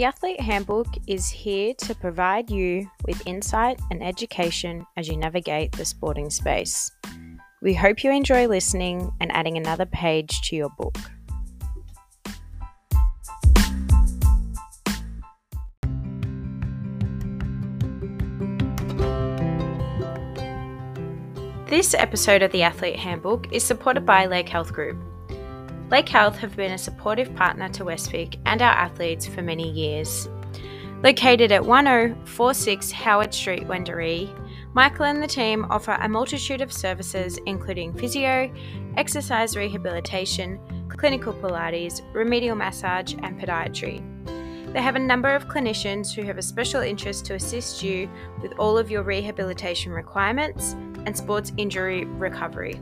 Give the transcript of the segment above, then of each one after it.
The Athlete Handbook is here to provide you with insight and education as you navigate the sporting space. We hope you enjoy listening and adding another page to your book. This episode of the Athlete Handbook is supported by Lake Health Group. Lake Health have been a supportive partner to Westvic and our athletes for many years. Located at 1046 Howard Street, Wendouree, Michael and the team offer a multitude of services including physio, exercise rehabilitation, clinical Pilates, remedial massage, and podiatry. They have a number of clinicians who have a special interest to assist you with all of your rehabilitation requirements and sports injury recovery.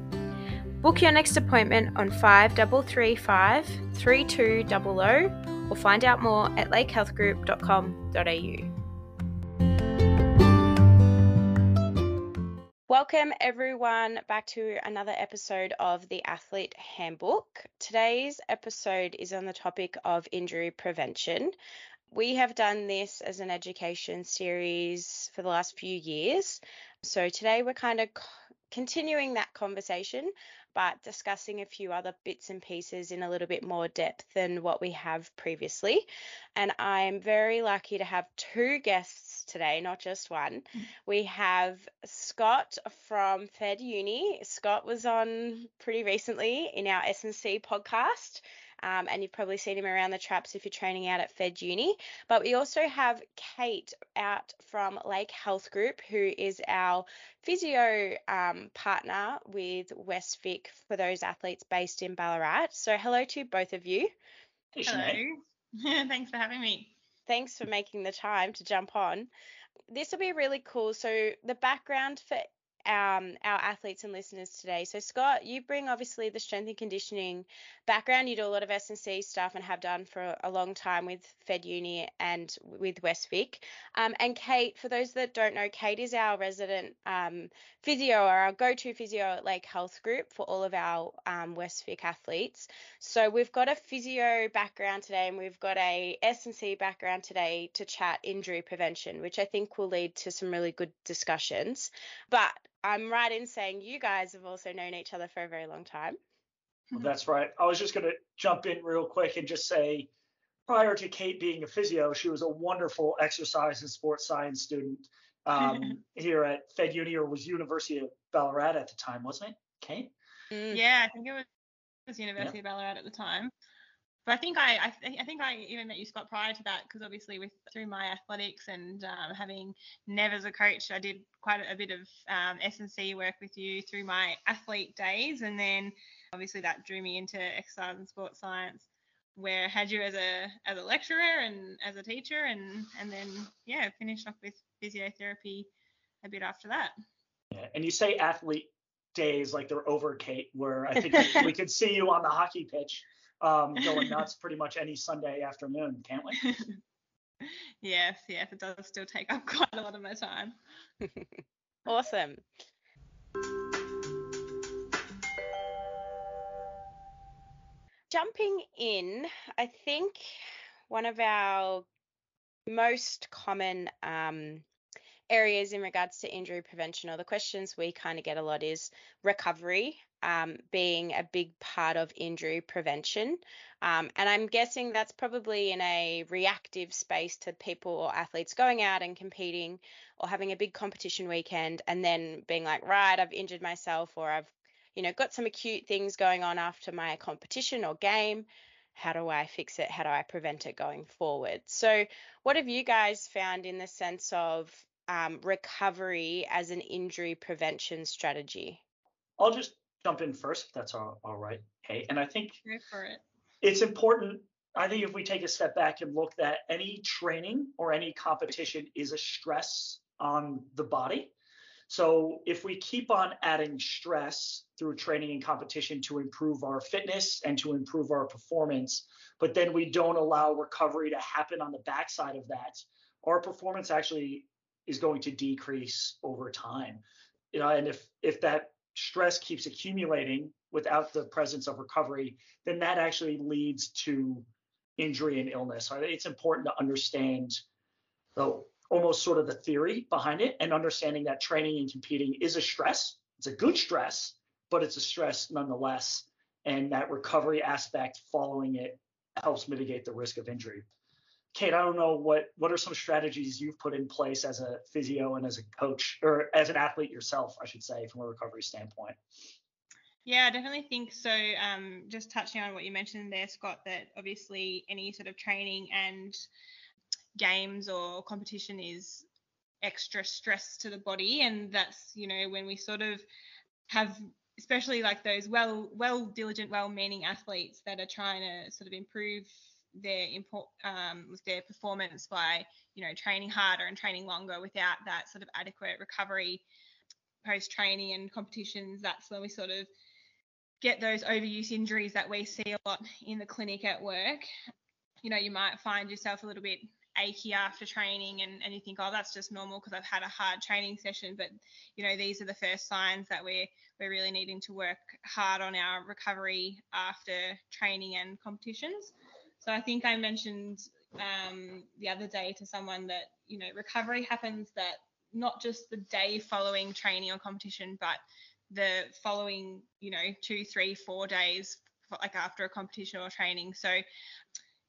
Book your next appointment on 5335 3200 or find out more at lakehealthgroup.com.au. Welcome, everyone, back to another episode of the Athlete Handbook. Today's episode is on the topic of injury prevention. We have done this as an education series for the last few years. So today we're kind of continuing that conversation, but discussing a few other bits and pieces in a little bit more depth than what we have previously. And I'm very lucky to have two guests today, not just one. Mm. We have Scott from Fed Uni. Scott was on pretty recently in our S&C podcast um, and you've probably seen him around the traps if you're training out at Fed Uni. But we also have Kate out from Lake Health Group, who is our physio um, partner with Westvic for those athletes based in Ballarat. So hello to both of you. Hello. Thanks for having me. Thanks for making the time to jump on. This will be really cool. So the background for um, our athletes and listeners today. So, Scott, you bring obviously the strength and conditioning background. You do a lot of S&C stuff and have done for a long time with Fed Uni and with Westvic. Um, and Kate, for those that don't know, Kate is our resident um, physio or our go-to physio at Lake Health Group for all of our um, Westvic athletes. So we've got a physio background today and we've got a S&C background today to chat injury prevention, which I think will lead to some really good discussions. But I'm right in saying you guys have also known each other for a very long time. Well, that's right. I was just going to jump in real quick and just say prior to Kate being a physio, she was a wonderful exercise and sports science student um, here at Fed Uni or was University of Ballarat at the time, wasn't it, Kate? Mm. Yeah, I think it was University yeah. of Ballarat at the time. But I think I, I, th- I, think I even met you Scott prior to that because obviously with through my athletics and um, having Nev as a coach, I did quite a, a bit of um, S&C work with you through my athlete days, and then obviously that drew me into exercise and sports science, where I had you as a as a lecturer and as a teacher, and and then yeah, finished off with physiotherapy a bit after that. Yeah, and you say athlete days like they're over, Kate, where I think we could see you on the hockey pitch um, going nuts pretty much any Sunday afternoon, can't we? yes, yes, it does still take up quite a lot of my time. awesome. Jumping in, I think one of our most common um, areas in regards to injury prevention or the questions we kind of get a lot is recovery um, being a big part of injury prevention. Um, and I'm guessing that's probably in a reactive space to people or athletes going out and competing or having a big competition weekend and then being like, right, I've injured myself or I've, you know, got some acute things going on after my competition or game. How do I fix it? How do I prevent it going forward? So, what have you guys found in the sense of um, recovery as an injury prevention strategy? I'll just jump in first, if that's all, all right. Hey, And I think for it. it's important. I think if we take a step back and look that any training or any competition is a stress on the body. So if we keep on adding stress through training and competition to improve our fitness and to improve our performance, but then we don't allow recovery to happen on the backside of that, our performance actually is going to decrease over time. You know, and if if that stress keeps accumulating without the presence of recovery, then that actually leads to injury and illness. Think it's important to understand the almost sort of the theory behind it and understanding that training and competing is a stress. It's a good stress, but it's a stress nonetheless. And that recovery aspect following it helps mitigate the risk of injury. Kate, I don't know what what are some strategies you've put in place as a physio and as a coach or as an athlete yourself, I should say, from a recovery standpoint. Yeah, I definitely think so. Um, just touching on what you mentioned there, Scott, that obviously any sort of training and games or competition is extra stress to the body, and that's you know when we sort of have especially like those well well diligent well meaning athletes that are trying to sort of improve their import um, their performance by you know training harder and training longer without that sort of adequate recovery post training and competitions that's when we sort of get those overuse injuries that we see a lot in the clinic at work. You know you might find yourself a little bit achy after training and, and you think oh that's just normal because i've had a hard training session but you know these are the first signs that we're we're really needing to work hard on our recovery after training and competitions so I think I mentioned um, the other day to someone that you know recovery happens that not just the day following training or competition, but the following you know two, three, four days like after a competition or training. So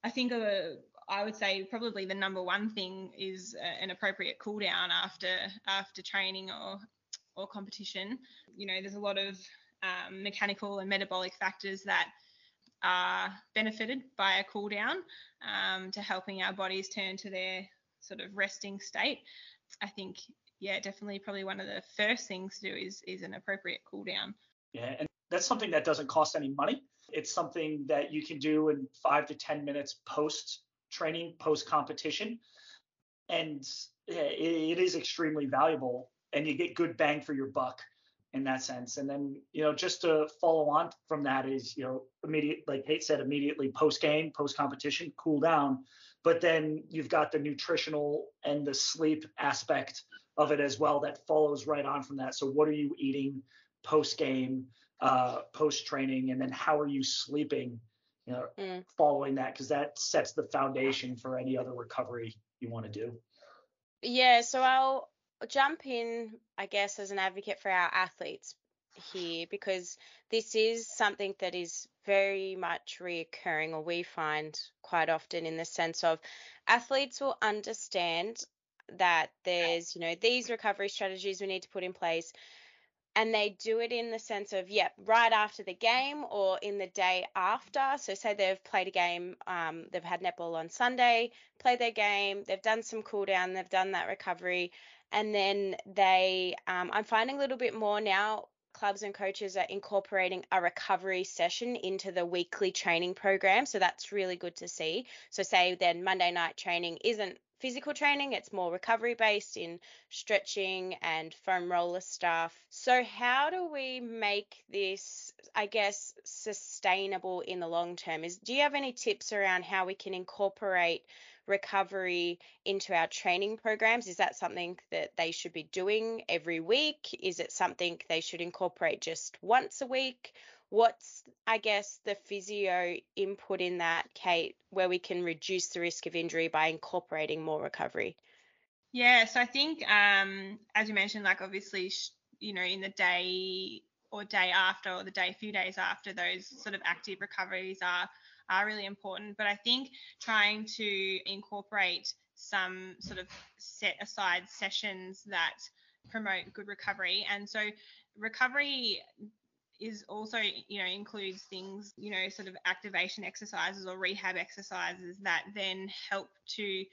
I think uh, I would say probably the number one thing is uh, an appropriate cool down after after training or or competition. You know, there's a lot of um, mechanical and metabolic factors that are benefited by a cool down um, to helping our bodies turn to their sort of resting state. I think, yeah, definitely probably one of the first things to do is is an appropriate cool down. Yeah, and that's something that doesn't cost any money. It's something that you can do in five to 10 minutes post training, post competition. And it is extremely valuable and you get good bang for your buck in that sense. And then, you know, just to follow on from that is, you know, immediate, like Kate said, immediately post game, post competition, cool down. But then you've got the nutritional and the sleep aspect of it as well that follows right on from that. So, what are you eating post game, uh, post training, and then how are you sleeping? You know, mm. following that because that sets the foundation for any other recovery you want to do. Yeah, so I'll jump in, I guess, as an advocate for our athletes here because this is something that is very much reoccurring, or we find quite often in the sense of athletes will understand that there's, you know, these recovery strategies we need to put in place. And they do it in the sense of, yeah, right after the game or in the day after. So, say they've played a game, um, they've had netball on Sunday, played their game, they've done some cool down, they've done that recovery, and then they, um, I'm finding a little bit more now. Clubs and coaches are incorporating a recovery session into the weekly training program. So that's really good to see. So, say then Monday night training isn't physical training, it's more recovery based in stretching and foam roller stuff. So, how do we make this, I guess, sustainable in the long term? Is do you have any tips around how we can incorporate recovery into our training programs? Is that something that they should be doing every week? Is it something they should incorporate just once a week? What's, I guess, the physio input in that, Kate, where we can reduce the risk of injury by incorporating more recovery? Yeah, so I think, um, as you mentioned, like obviously, you know, in the day or day after or the day, few days after, those sort of active recoveries are are really important. But I think trying to incorporate some sort of set aside sessions that promote good recovery. And so recovery is also, you know, includes things, you know, sort of activation exercises or rehab exercises that then help to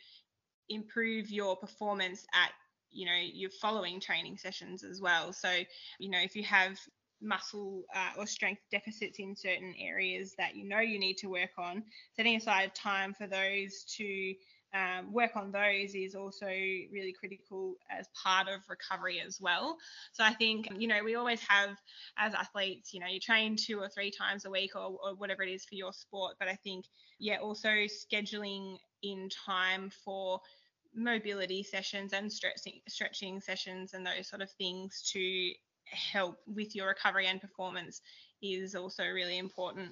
improve your performance at you know your following training sessions as well so you know if you have muscle uh, or strength deficits in certain areas that you know you need to work on, setting aside time for those to um, work on those is also really critical as part of recovery as well. So I think, you know, we always have as athletes, you know, you train two or three times a week or, or whatever it is for your sport. But I think, yeah, also scheduling in time for mobility sessions and stretching stretching sessions and those sort of things to help with your recovery and performance is also really important.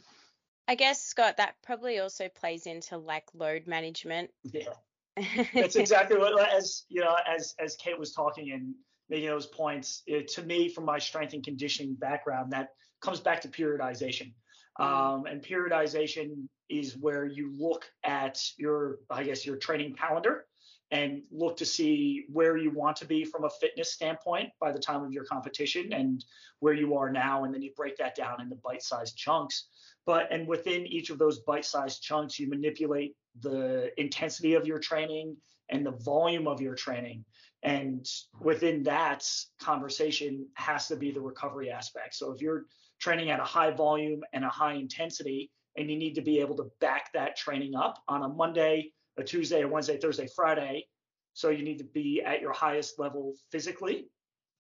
I guess Scott, that probably also plays into like load management. Yeah. That's exactly what as you know, as as Kate was talking and making those points, it, to me, from my strength and conditioning background, that comes back to periodization. Mm. Um, and periodization is where you look at your, I guess, your training calendar and look to see where you want to be from a fitness standpoint by the time of your competition and where you are now. And then you break that down into bite sized chunks. But, and within each of those bite sized chunks, you manipulate the intensity of your training and the volume of your training. And within that conversation has to be the recovery aspect. So if you're training at a high volume and a high intensity, and you need to be able to back that training up on a Monday, a Tuesday, a Wednesday, Thursday, Friday. So you need to be at your highest level physically.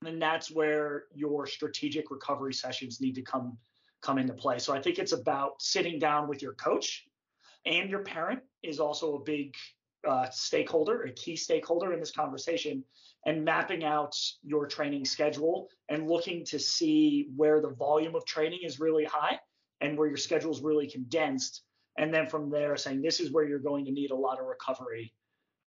And that's where your strategic recovery sessions need to come come into play. So I think it's about sitting down with your coach and your parent is also a big uh, stakeholder, a key stakeholder in this conversation, and mapping out your training schedule and looking to see where the volume of training is really high and where your schedule is really condensed. And then from there, saying this is where you're going to need a lot of recovery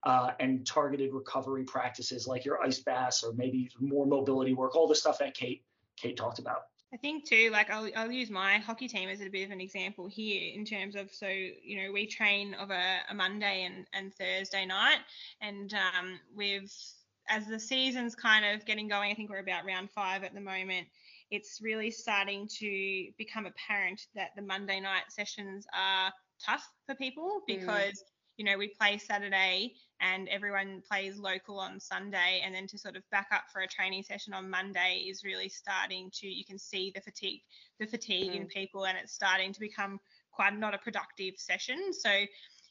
uh, and targeted recovery practices like your ice baths or maybe more mobility work, all the stuff that Kate Kate talked about. I think too, like I'll, I'll use my hockey team as a bit of an example here in terms of so you know we train of a, a Monday and, and Thursday night, and um, we've as the season's kind of getting going, I think we're about round five at the moment. It's really starting to become apparent that the Monday night sessions are tough for people mm. because mm. you know we play Saturday and everyone plays local on Sunday, and then to sort of back up for a training session on Monday is really starting to you can see the fatigue the fatigue mm. in people, and it's starting to become quite not a productive session. So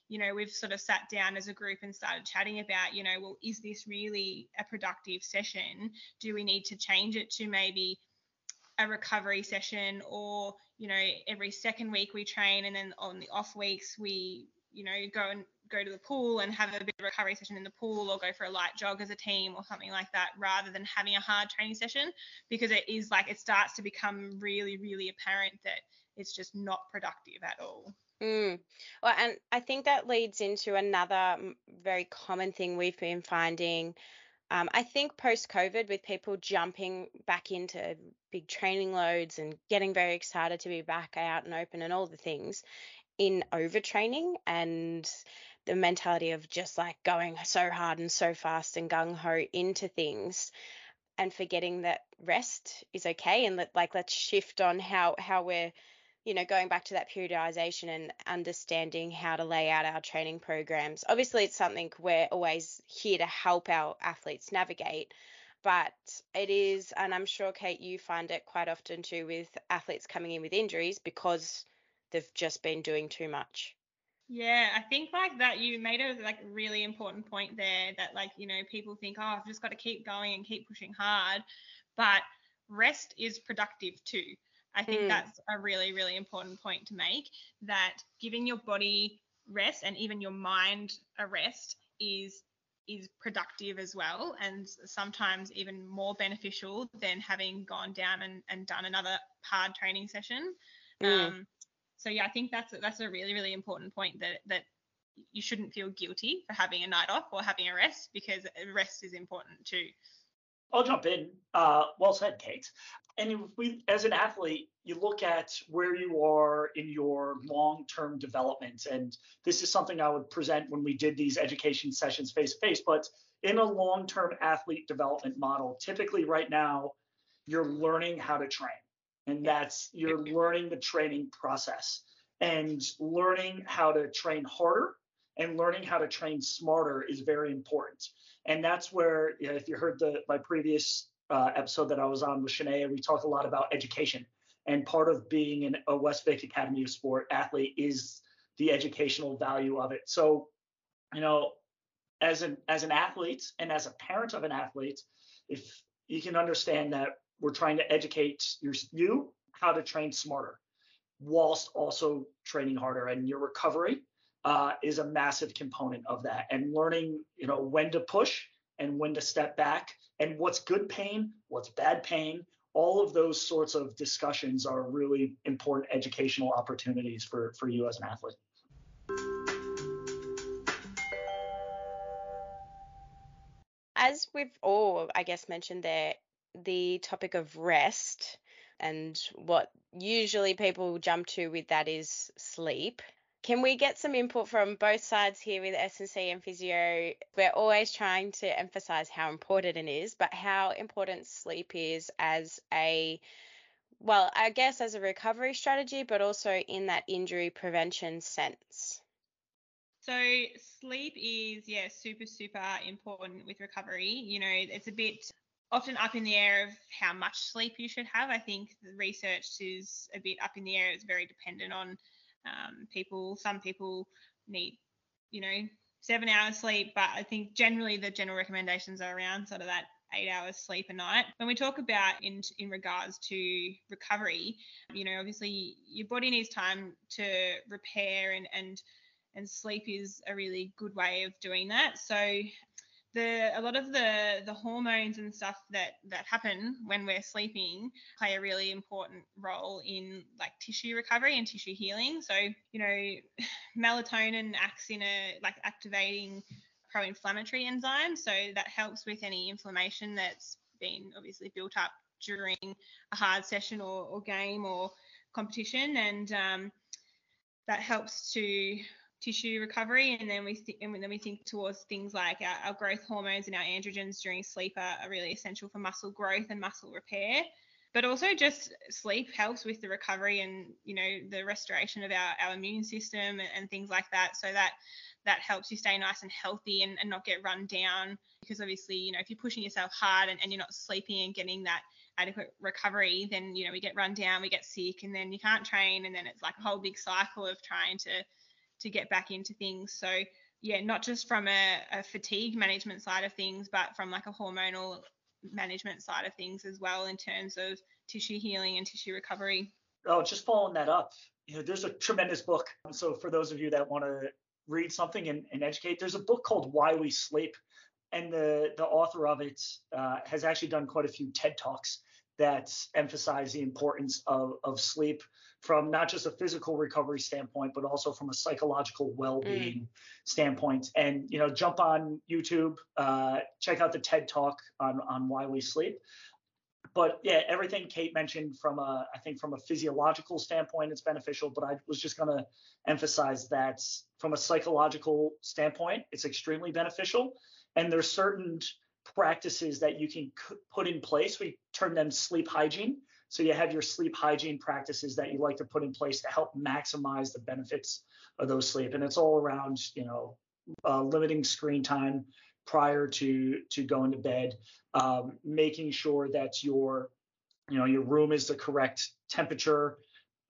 you know, we've sort of sat down as a group and started chatting about, you know, well, is this really a productive session? Do we need to change it to maybe a recovery session or, you know, every second week we train and then on the off weeks we, you know, go and go to the pool and have a bit of recovery session in the pool or go for a light jog as a team or something like that rather than having a hard training session because it is like it starts to become really really apparent that it's just not productive at all Mm. Well, and I think that leads into another very common thing we've been finding. Um, I think post COVID, with people jumping back into big training loads and getting very excited to be back out and open and all the things, in overtraining and the mentality of just like going so hard and so fast and gung ho into things and forgetting that rest is okay and that like let's shift on how how we're you know going back to that periodization and understanding how to lay out our training programs obviously it's something we're always here to help our athletes navigate but it is and i'm sure kate you find it quite often too with athletes coming in with injuries because they've just been doing too much. Yeah, I think like that you made a like really important point there that like, you know, people think, oh, I've just got to keep going and keep pushing hard. But rest is productive too. I think mm. that's a really, really important point to make that giving your body rest and even your mind a rest is is productive as well and sometimes even more beneficial than having gone down and, and done another hard training session. Mm. Um, so yeah, I think that's a, that's a really really important point that that you shouldn't feel guilty for having a night off or having a rest because rest is important too. I'll jump in. Uh, well said, Kate. And if we, as an athlete, you look at where you are in your long-term development, and this is something I would present when we did these education sessions face to face. But in a long-term athlete development model, typically right now, you're learning how to train and that's you're learning the training process and learning how to train harder and learning how to train smarter is very important and that's where you know, if you heard the my previous uh, episode that i was on with Shania, we talked a lot about education. And part of being an, a westvic academy of sport athlete is the educational value of it. So you know as an as an athlete and as a parent of an athlete if you can understand that we're trying to educate your, you how to train smarter whilst also training harder. And your recovery uh, is a massive component of that. And learning you know when to push and when to step back and what's good pain what's bad pain all of those sorts of discussions are really important educational opportunities for, for you as an athlete. As we've all, I guess, mentioned there, the topic of rest and what usually people jump to with that is sleep. Can we get some input from both sides here with S&C and physio? We're always trying to emphasize how important it is, but how important sleep is as a well, I guess as a recovery strategy, but also in that injury prevention sense. So sleep is yeah super super important with recovery. You know, it's a bit often up in the air of how much sleep you should have. I think the research is a bit up in the air. It's very dependent on um, people. Some people need, you know, seven hours sleep, but I think generally the general recommendations are around sort of that eight hours sleep a night. When we talk about in in regards to recovery, you know, obviously your body needs time to repair and and and sleep is a really good way of doing that. So the a lot of the the hormones and stuff that that happen when we're sleeping play a really important role in like tissue recovery and tissue healing. So you know melatonin acts in a like activating pro-inflammatory enzyme. So that helps with any inflammation that's been obviously built up during a hard session or, or game or competition. And um, that helps to tissue recovery, and then we th- and then we think towards things like our, our, growth hormones and our androgens during sleep are, are really essential for muscle growth and muscle repair. But also just sleep helps with the recovery and you know the restoration of our, our immune system and, and things like that. So that that helps you stay nice and healthy and, and not get run down because obviously you know if you're pushing yourself hard and, and you're not sleeping and getting that adequate recovery then you know we get run down we get sick and then you can't train and then it's like a whole big cycle of trying to to get back into things. So yeah, not just from a, a fatigue management side of things, but from like a hormonal management side of things as well in terms of tissue healing and tissue recovery. Oh, just following that up, you know, there's a tremendous book. So for those of you that want to read something and, and, educate, there's a book called Why We Sleep, and the the author of it uh, has actually done quite a few TED talks that emphasize the importance of, of sleep from not just a physical recovery standpoint, but also from a psychological well-being mm. standpoint. And you know, jump on YouTube, uh, check out the TED Talk on on why we sleep. But yeah, everything Kate mentioned from a, I think from a physiological standpoint, it's beneficial. But I was just gonna emphasize that from a psychological standpoint, it's extremely beneficial. And there's certain practices that you can c- put in place. We term them sleep hygiene. So you have your sleep hygiene practices that you like to put in place to help maximize the benefits of those sleep. And it's all around, you know, uh, limiting screen time prior to to going to bed, um, making sure that your, you know, your room is the correct temperature.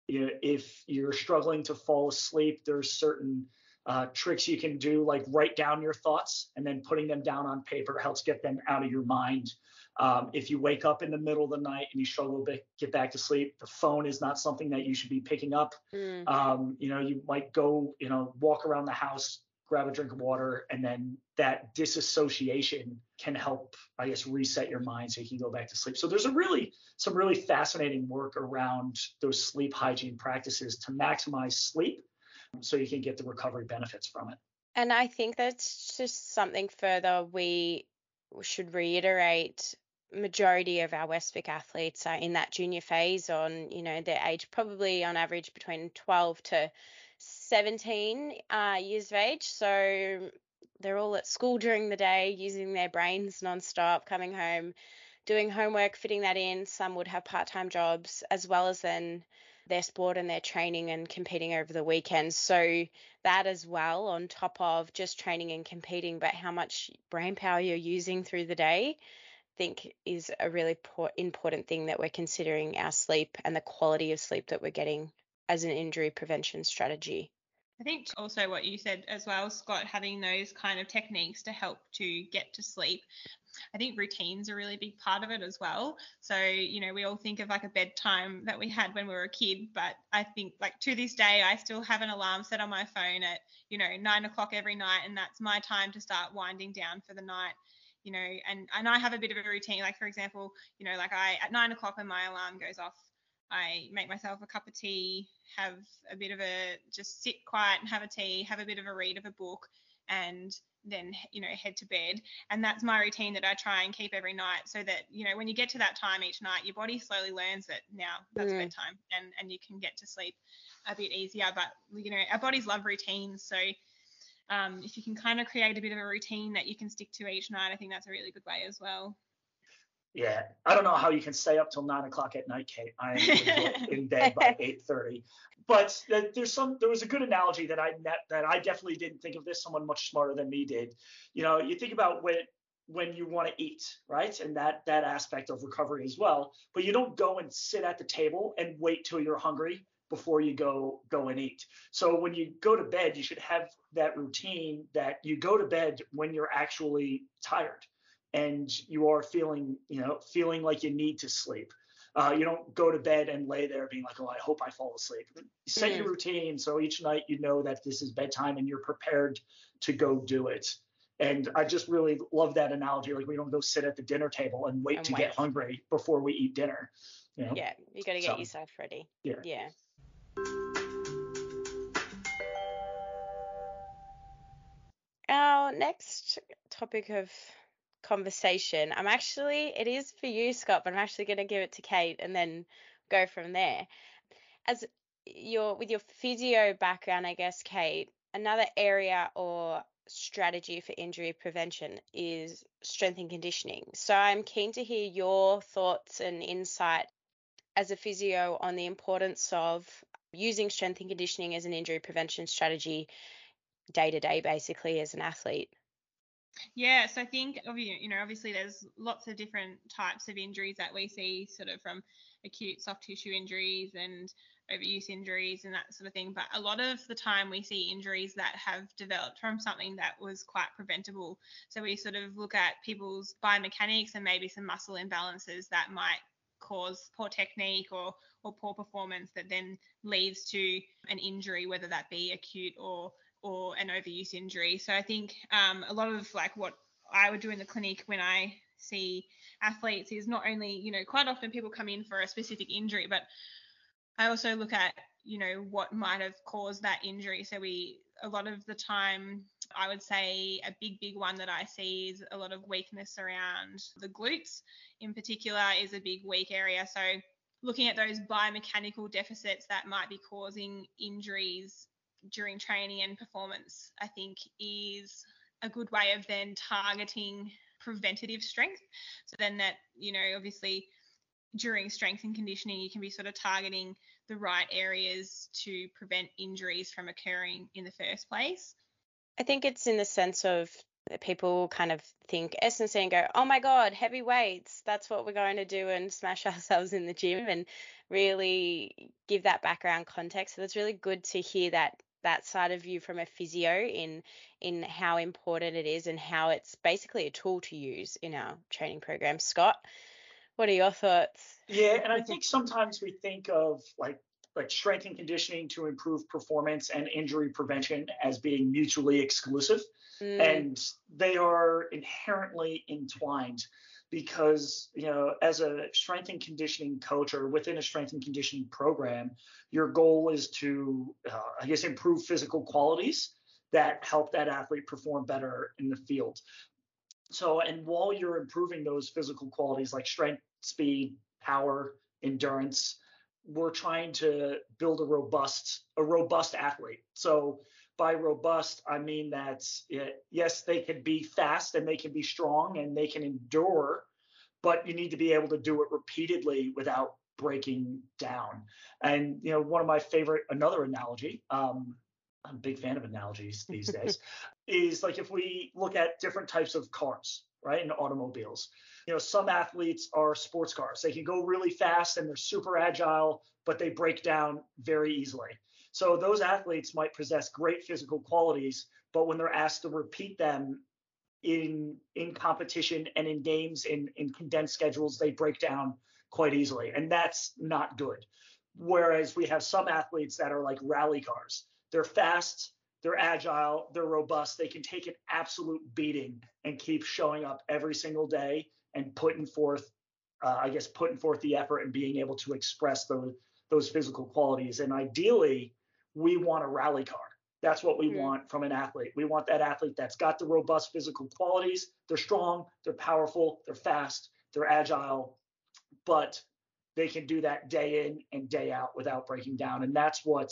You know, if you're struggling to fall asleep, there's certain uh, tricks you can do, like write down your thoughts and then putting them down on paper helps get them out of your mind. Um, if you wake up in the middle of the night and you struggle to get back to sleep, the phone is not something that you should be picking up. Mm. Um, you know, you might go, you know, walk around the house, grab a drink of water, and then that disassociation can help, I guess, reset your mind so you can go back to sleep. So there's a really some really fascinating work around those sleep hygiene practices to maximize sleep so you can get the recovery benefits from it. And I think that's just something further we should reiterate majority of our Westvic athletes are in that junior phase on, you know, their age probably on average between 12 to 17 uh, years of age. So they're all at school during the day, using their brains nonstop, coming home, doing homework, fitting that in. Some would have part time jobs, as well as then their sport and their training and competing over the weekends. So that as well, on top of just training and competing, but how much brain power you're using through the day, I think is a really important thing that we're considering our sleep and the quality of sleep that we're getting as an injury prevention strategy. I think also what you said as well, Scott, having those kind of techniques to help to get to sleep. I think routines are a really big part of it as well. So, you know, we all think of like a bedtime that we had when we were a kid, but I think like to this day, I still have an alarm set on my phone at, you know, nine o'clock every night, and that's my time to start winding down for the night. you know, and and I have a bit of a routine. Like for example, you know, like I at nine o'clock when my alarm goes off, I make myself a cup of tea, have a bit of a just sit quiet and have a tea, have a bit of a read of a book, and then you know head to bed. And that's my routine that i try and keep every night so that you know when you get to that time each night your body slowly learns that now that's mm. bedtime and and you can get to sleep a bit easier. But you know our bodies love routines. So um, if you can kind of create a bit of a routine that you can stick to each night i think that's a really good way as well yeah, I don't know how you can stay up till nine o'clock at night, Kate. I am in bed by eight thirty. But there's some. There was a good analogy that I that I definitely didn't think of this. Someone much smarter than me did. You know, you think about when when you want to eat, right, and that that aspect of recovery as well. But you don't go and sit at the table and wait till you're hungry before you go go and eat. So when you go to bed, you should have that routine that you go to bed when you're actually tired and you are feeling, you know, feeling like you need to sleep. Uh, you don't go to bed and lay there being like, oh, I hope I fall asleep. Set mm. your routine so each night you know that this is bedtime and you're prepared to go do it. And I just really love that analogy. Like we don't go sit at the dinner table and wait and to wait. get hungry before we eat dinner. You know? Yeah, you got to get so, yourself ready. Yeah. Yeah. Our next topic of conversation. I'm actually, it is for you, Scott, but I'm actually going to give it to Kate and then go from there. As your with your physio background, I guess, Kate, another area or strategy for injury prevention is strength and conditioning. So I'm keen to hear your thoughts and insight as a physio on the importance of using strength and conditioning as an injury prevention strategy day to day, basically, as an athlete. Yeah, so I think you know obviously there's lots of different types of injuries that we see, sort of from acute soft tissue injuries and overuse injuries and that sort of thing. But a lot of the time we see injuries that have developed from something that was quite preventable. So we sort of look at people's biomechanics and maybe some muscle imbalances that might cause poor technique or or poor performance that then leads to an injury, whether that be acute or or an overuse injury. So I think um, a lot of like what I would do in the clinic when I see athletes is not only, you know, quite often people come in for a specific injury, but I also look at, you know, what might have caused that injury. So we, a lot of the time, I would say a big, big one that I see is a lot of weakness around the glutes in particular is a big weak area. So looking at those biomechanical deficits that might be causing injuries during training and performance, I think is a good way of then targeting preventative strength. So then that, you know, obviously during strength and conditioning, you can be sort of targeting the right areas to prevent injuries from occurring in the first place. I think it's in the sense of people kind of think S&C and go, oh my God, heavy weights, that's what we're going to do and smash ourselves in the gym and really give that background context. So it's really good to hear that that side of you from a physio in in how important it is and how it's basically a tool to use in our training program. Scott, what are your thoughts? Yeah, and I think sometimes we think of like like strength and conditioning to improve performance and injury prevention as being mutually exclusive mm. and they are inherently entwined because you know as a strength and conditioning coach or within a strength and conditioning program your goal is to uh, i guess improve physical qualities that help that athlete perform better in the field. So and while you're improving those physical qualities like strength speed power endurance we're trying to build a robust a robust athlete. So by robust, I mean that yes, they can be fast and they can be strong and they can endure, but you need to be able to do it repeatedly without breaking down. And you know, one of my favorite another analogy, um, I'm a big fan of analogies these days, is like if we look at different types of cars, right, and automobiles. You know, some athletes are sports cars. They can go really fast and they're super agile, but they break down very easily. So those athletes might possess great physical qualities, but when they're asked to repeat them in in competition and in games in in condensed schedules, they break down quite easily, and that's not good. Whereas we have some athletes that are like rally cars. They're fast, they're agile, they're robust, they can take an absolute beating and keep showing up every single day and putting forth, uh, I guess, putting forth the effort and being able to express those those physical qualities. And ideally, we want a rally car. That's what we mm-hmm. want from an athlete. We want that athlete that's got the robust physical qualities. They're strong, they're powerful, they're fast, they're agile, but they can do that day in and day out without breaking down. And that's what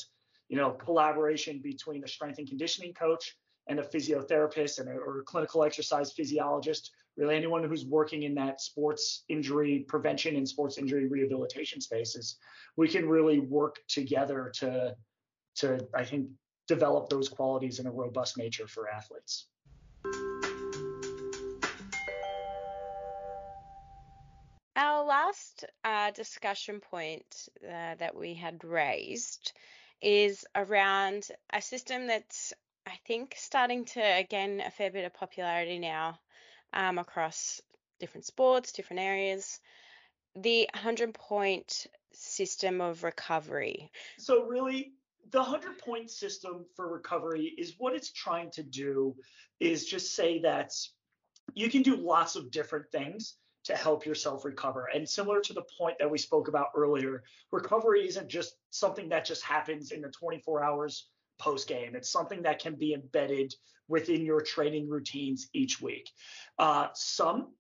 you know, collaboration between a strength and conditioning coach and a physiotherapist and a, or a clinical exercise physiologist, really anyone who's working in that sports injury prevention and sports injury rehabilitation spaces, we can really work together to, to I think, develop those qualities in a robust nature for athletes. Our last uh, discussion point uh, that we had raised is around a system that's, I think, starting to gain a fair bit of popularity now um, across different sports, different areas. The 100 point system of recovery. So, really, the 100 point system for recovery is what it's trying to do is just say that you can do lots of different things to help yourself recover. And similar to the point that we spoke about earlier, recovery isn't just something that just happens in the 24 hours post game. It's something that can be embedded within your training routines each week. Uh, some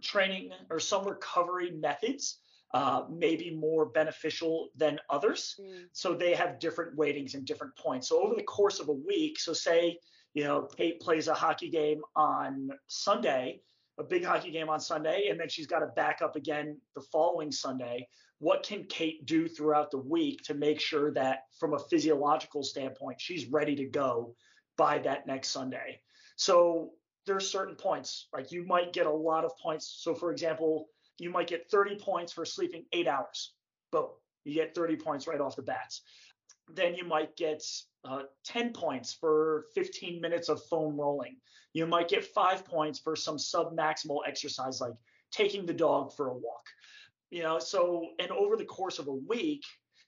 training or some recovery methods uh, may be more beneficial than others. Mm. So they have different weightings and different points. So over the course of a week, so say, you know, Kate plays a hockey game on Sunday a big hockey game on Sunday, and then she's got to back up again the following Sunday. What can Kate do throughout the week to make sure that, from a physiological standpoint, she's ready to go by that next Sunday? So there's certain points, like you might get a lot of points. So, for example, you might get 30 points for sleeping eight hours. Boom, you get 30 points right off the bats. Then you might get uh, 10 points for 15 minutes of foam rolling. You might get five points for some sub maximal exercise like taking the dog for a walk. You know, so and over the course of a week,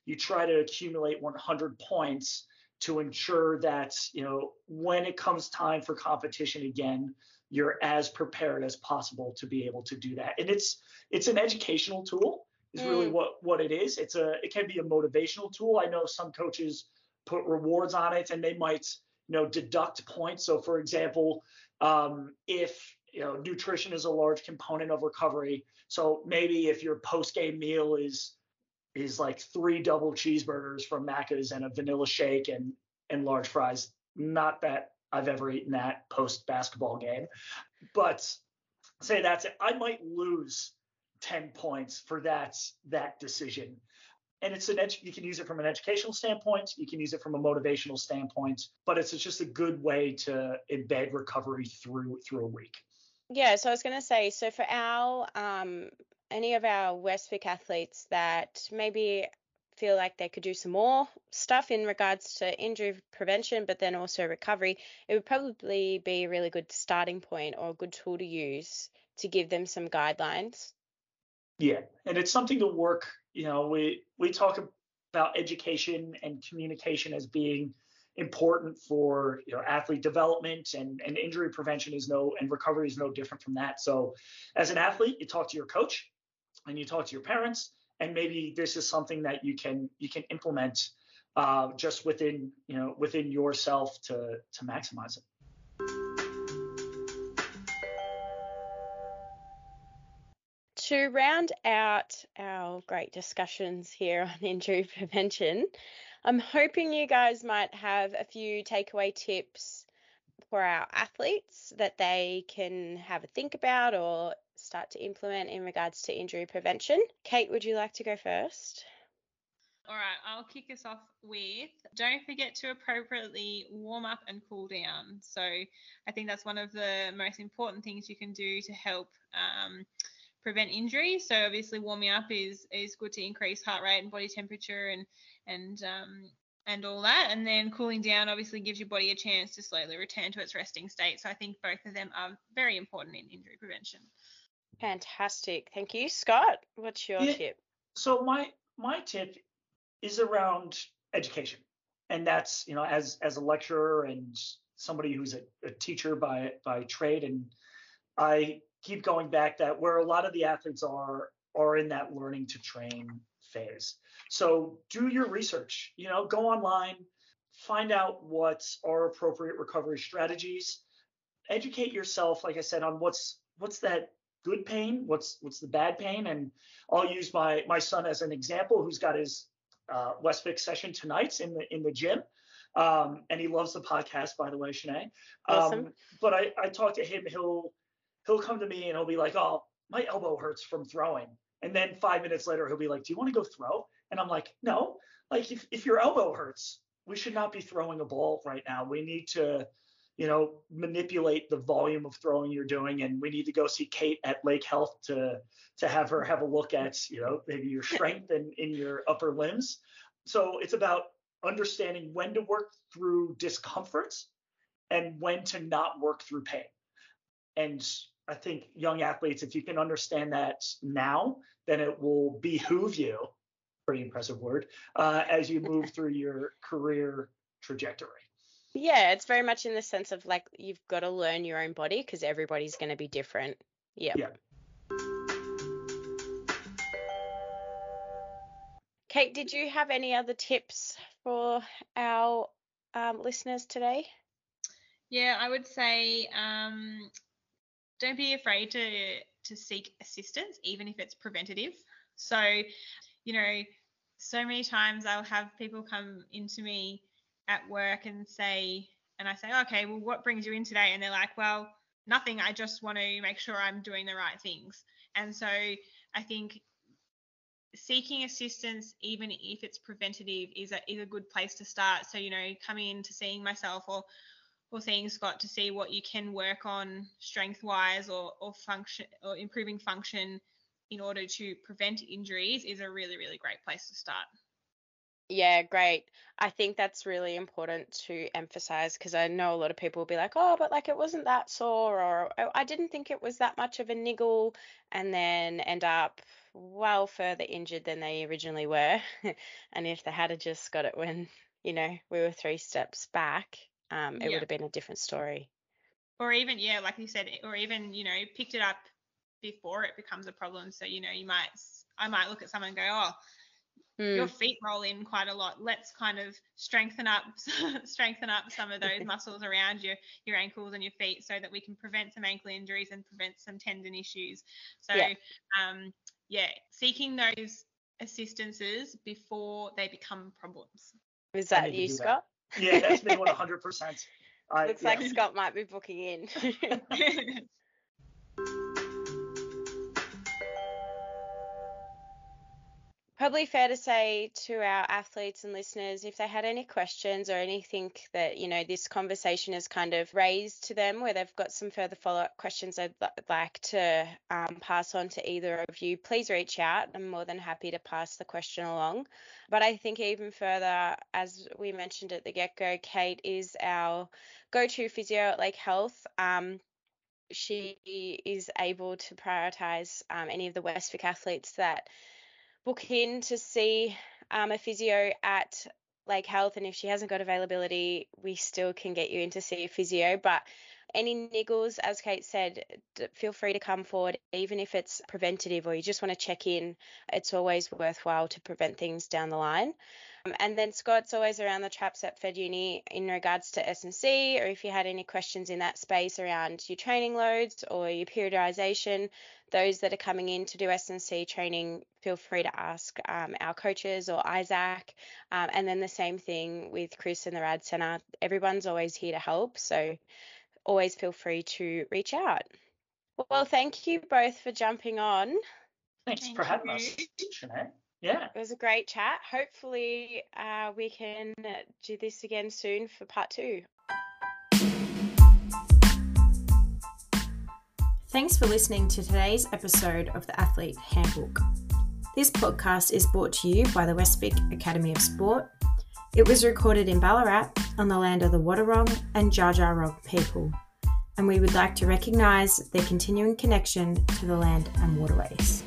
you try to accumulate 100 points to ensure that you know when it comes time for competition again you're as prepared as possible to be able to do that and it's it's an educational tool is mm. really what what it is. It's a it can be a motivational tool. I know some coaches put rewards on it and they might you know deduct points. So for example um, if you know nutrition is a large component of recovery so maybe if your post game meal is is like three double cheeseburgers from Macca's and a vanilla shake and and large fries not that I've ever eaten that post basketball game. But say that's it. I might lose 10 points for that that decision. And it's an edu- you can use it from an educational standpoint you can use it from a motivational standpoint but it's just a good way to embed recovery through through a week. Yeah so i was going to say so for our um any of our westvic athletes that maybe feel like they could do some more stuff in regards to injury prevention but then also recovery it would probably be a really good starting point or a good tool to use to give them some guidelines yeah and it's something to work you know, we we talk about education and communication as being important for you know athlete development and, and injury prevention is no and recovery is no different from that. So as an athlete, you talk to your coach and you talk to your parents, and maybe this is something that you can you can implement uh, just within you know within yourself to to maximize it. To round out our great discussions here on injury prevention, I'm hoping you guys might have a few takeaway tips for our athletes that they can have a think about or start to implement in regards to injury prevention. Kate, would you like to go first? All right, I'll kick us off with don't forget to appropriately warm up and cool down. So, I think that's one of the most important things you can do to help um, prevent injury. So obviously warming up is is good to increase heart rate and body temperature and and um, and all that. And then cooling down obviously gives your body a chance to slowly return to its resting state. So I think both of them are very important in injury prevention. Fantastic. Thank you. Scott, what's your yeah, tip? So my my tip is around education. and that's you know as as a lecturer and somebody who's a, a teacher by by trade and i keep going back that where a lot of the athletes are are in that learning to train phase so do your research you know go online find out what are appropriate recovery strategies educate yourself like i said on what's what's that good pain what's what's the bad pain and i'll use my my son as an example who's got his uh, Westvic session tonight in the in the gym. Um, and he loves the podcast, by the way, Shanae. Awesome. Um, but I, I talk to him, he'll he'll come to me and he'll be like, Oh, my elbow hurts from throwing. And then five minutes later, he'll be like, Do you want to go throw? And I'm like, No, like if, if your elbow hurts, we should not be throwing a ball right now. We need to you know, manipulate the volume of throwing you're doing. And we need to go see Kate at Lake Health to to have her have a look at, you know, maybe your strength and in your upper limbs. So it's about understanding when to work through discomforts and when to not work through pain. And I think young athletes, if you can understand that now, then it will behoove you, pretty impressive word, uh, as you move through your career trajectory. Yeah, it's very much in the sense of like you've got to learn your own body because everybody's going to be different. Yep. Yeah. Kate, did you have any other tips for our um, listeners today? Yeah, I would say um, don't be afraid to to seek assistance, even if it's preventative. So, you know, so many times I'll have people come into me at work and say, and I say, okay, well, what brings you in today? And they're like, well, nothing. I just want to make sure I'm doing the right things. And so I think seeking assistance, even if it's preventative, is a is a good place to start. So you know, coming in to seeing myself or or seeing Scott to see what you can work on strength wise or or function or improving function in order to prevent injuries is a really really great place to start. Yeah, great. I think that's really important to emphasize because I know a lot of people will be like, oh, but like it wasn't that sore, or oh, I didn't think it was that much of a niggle, and then end up well further injured than they originally were. and if they had just got it when, you know, we were three steps back, um, it Yeah. would have been a different story. Or even yeah, like you said, or even you know picked it up before it becomes a problem. So you know you might I might look at someone and go, oh, your Mm, feet roll in quite a lot. Let's kind of strengthen up strengthen up some of those muscles around your your ankles and your feet so that we can prevent some ankle injuries and prevent some tendon issues. So Yeah. um yeah, seeking those assistances before they become problems. is that you, Scott? that. Yeah, that's me 100%. I, Looks yeah. like Scott might be booking in. Probably fair to say to our athletes and listeners, if they had any questions or anything that, you know, this conversation has kind of raised to them where they've got some further follow up questions I'd li- like to um, pass on to either of you, please reach out. I'm more than happy to pass the question along. But I think even further, as we mentioned at the get go, Kate is our go to physio at Lake Health. Um, she is able to prioritize um, any of the Westvic athletes that book in to see um, a physio at Lake Health, and if she hasn't got availability, we still can get you in to see a physio. But any niggles, as Kate said, feel free to come forward, even if it's preventative or you just want to check in. It's always worthwhile to prevent things down the line. Um, and then Scott's always around the traps at Fed Uni in regards to S&C, or if you had any questions in that space around your training loads or your periodization, those that are coming in to do S&C training, feel free to ask um, our coaches or Isaac. Um, and then the same thing with Chris and the Rad Centre. Everyone's always here to help, so always feel free to reach out. Well, thank you both for jumping on. Thanks Thank for having us. Shanae. Yeah. It was a great chat. Hopefully, uh, we can do this again soon for part two. Thanks for listening to today's episode of the Athlete Handbook. This podcast is brought to you by the Westvic Academy of Sport. It was recorded in Ballarat on the land of the Wadawurrung and Dja Dja people, and we would like to recognise their continuing connection to the land and waterways.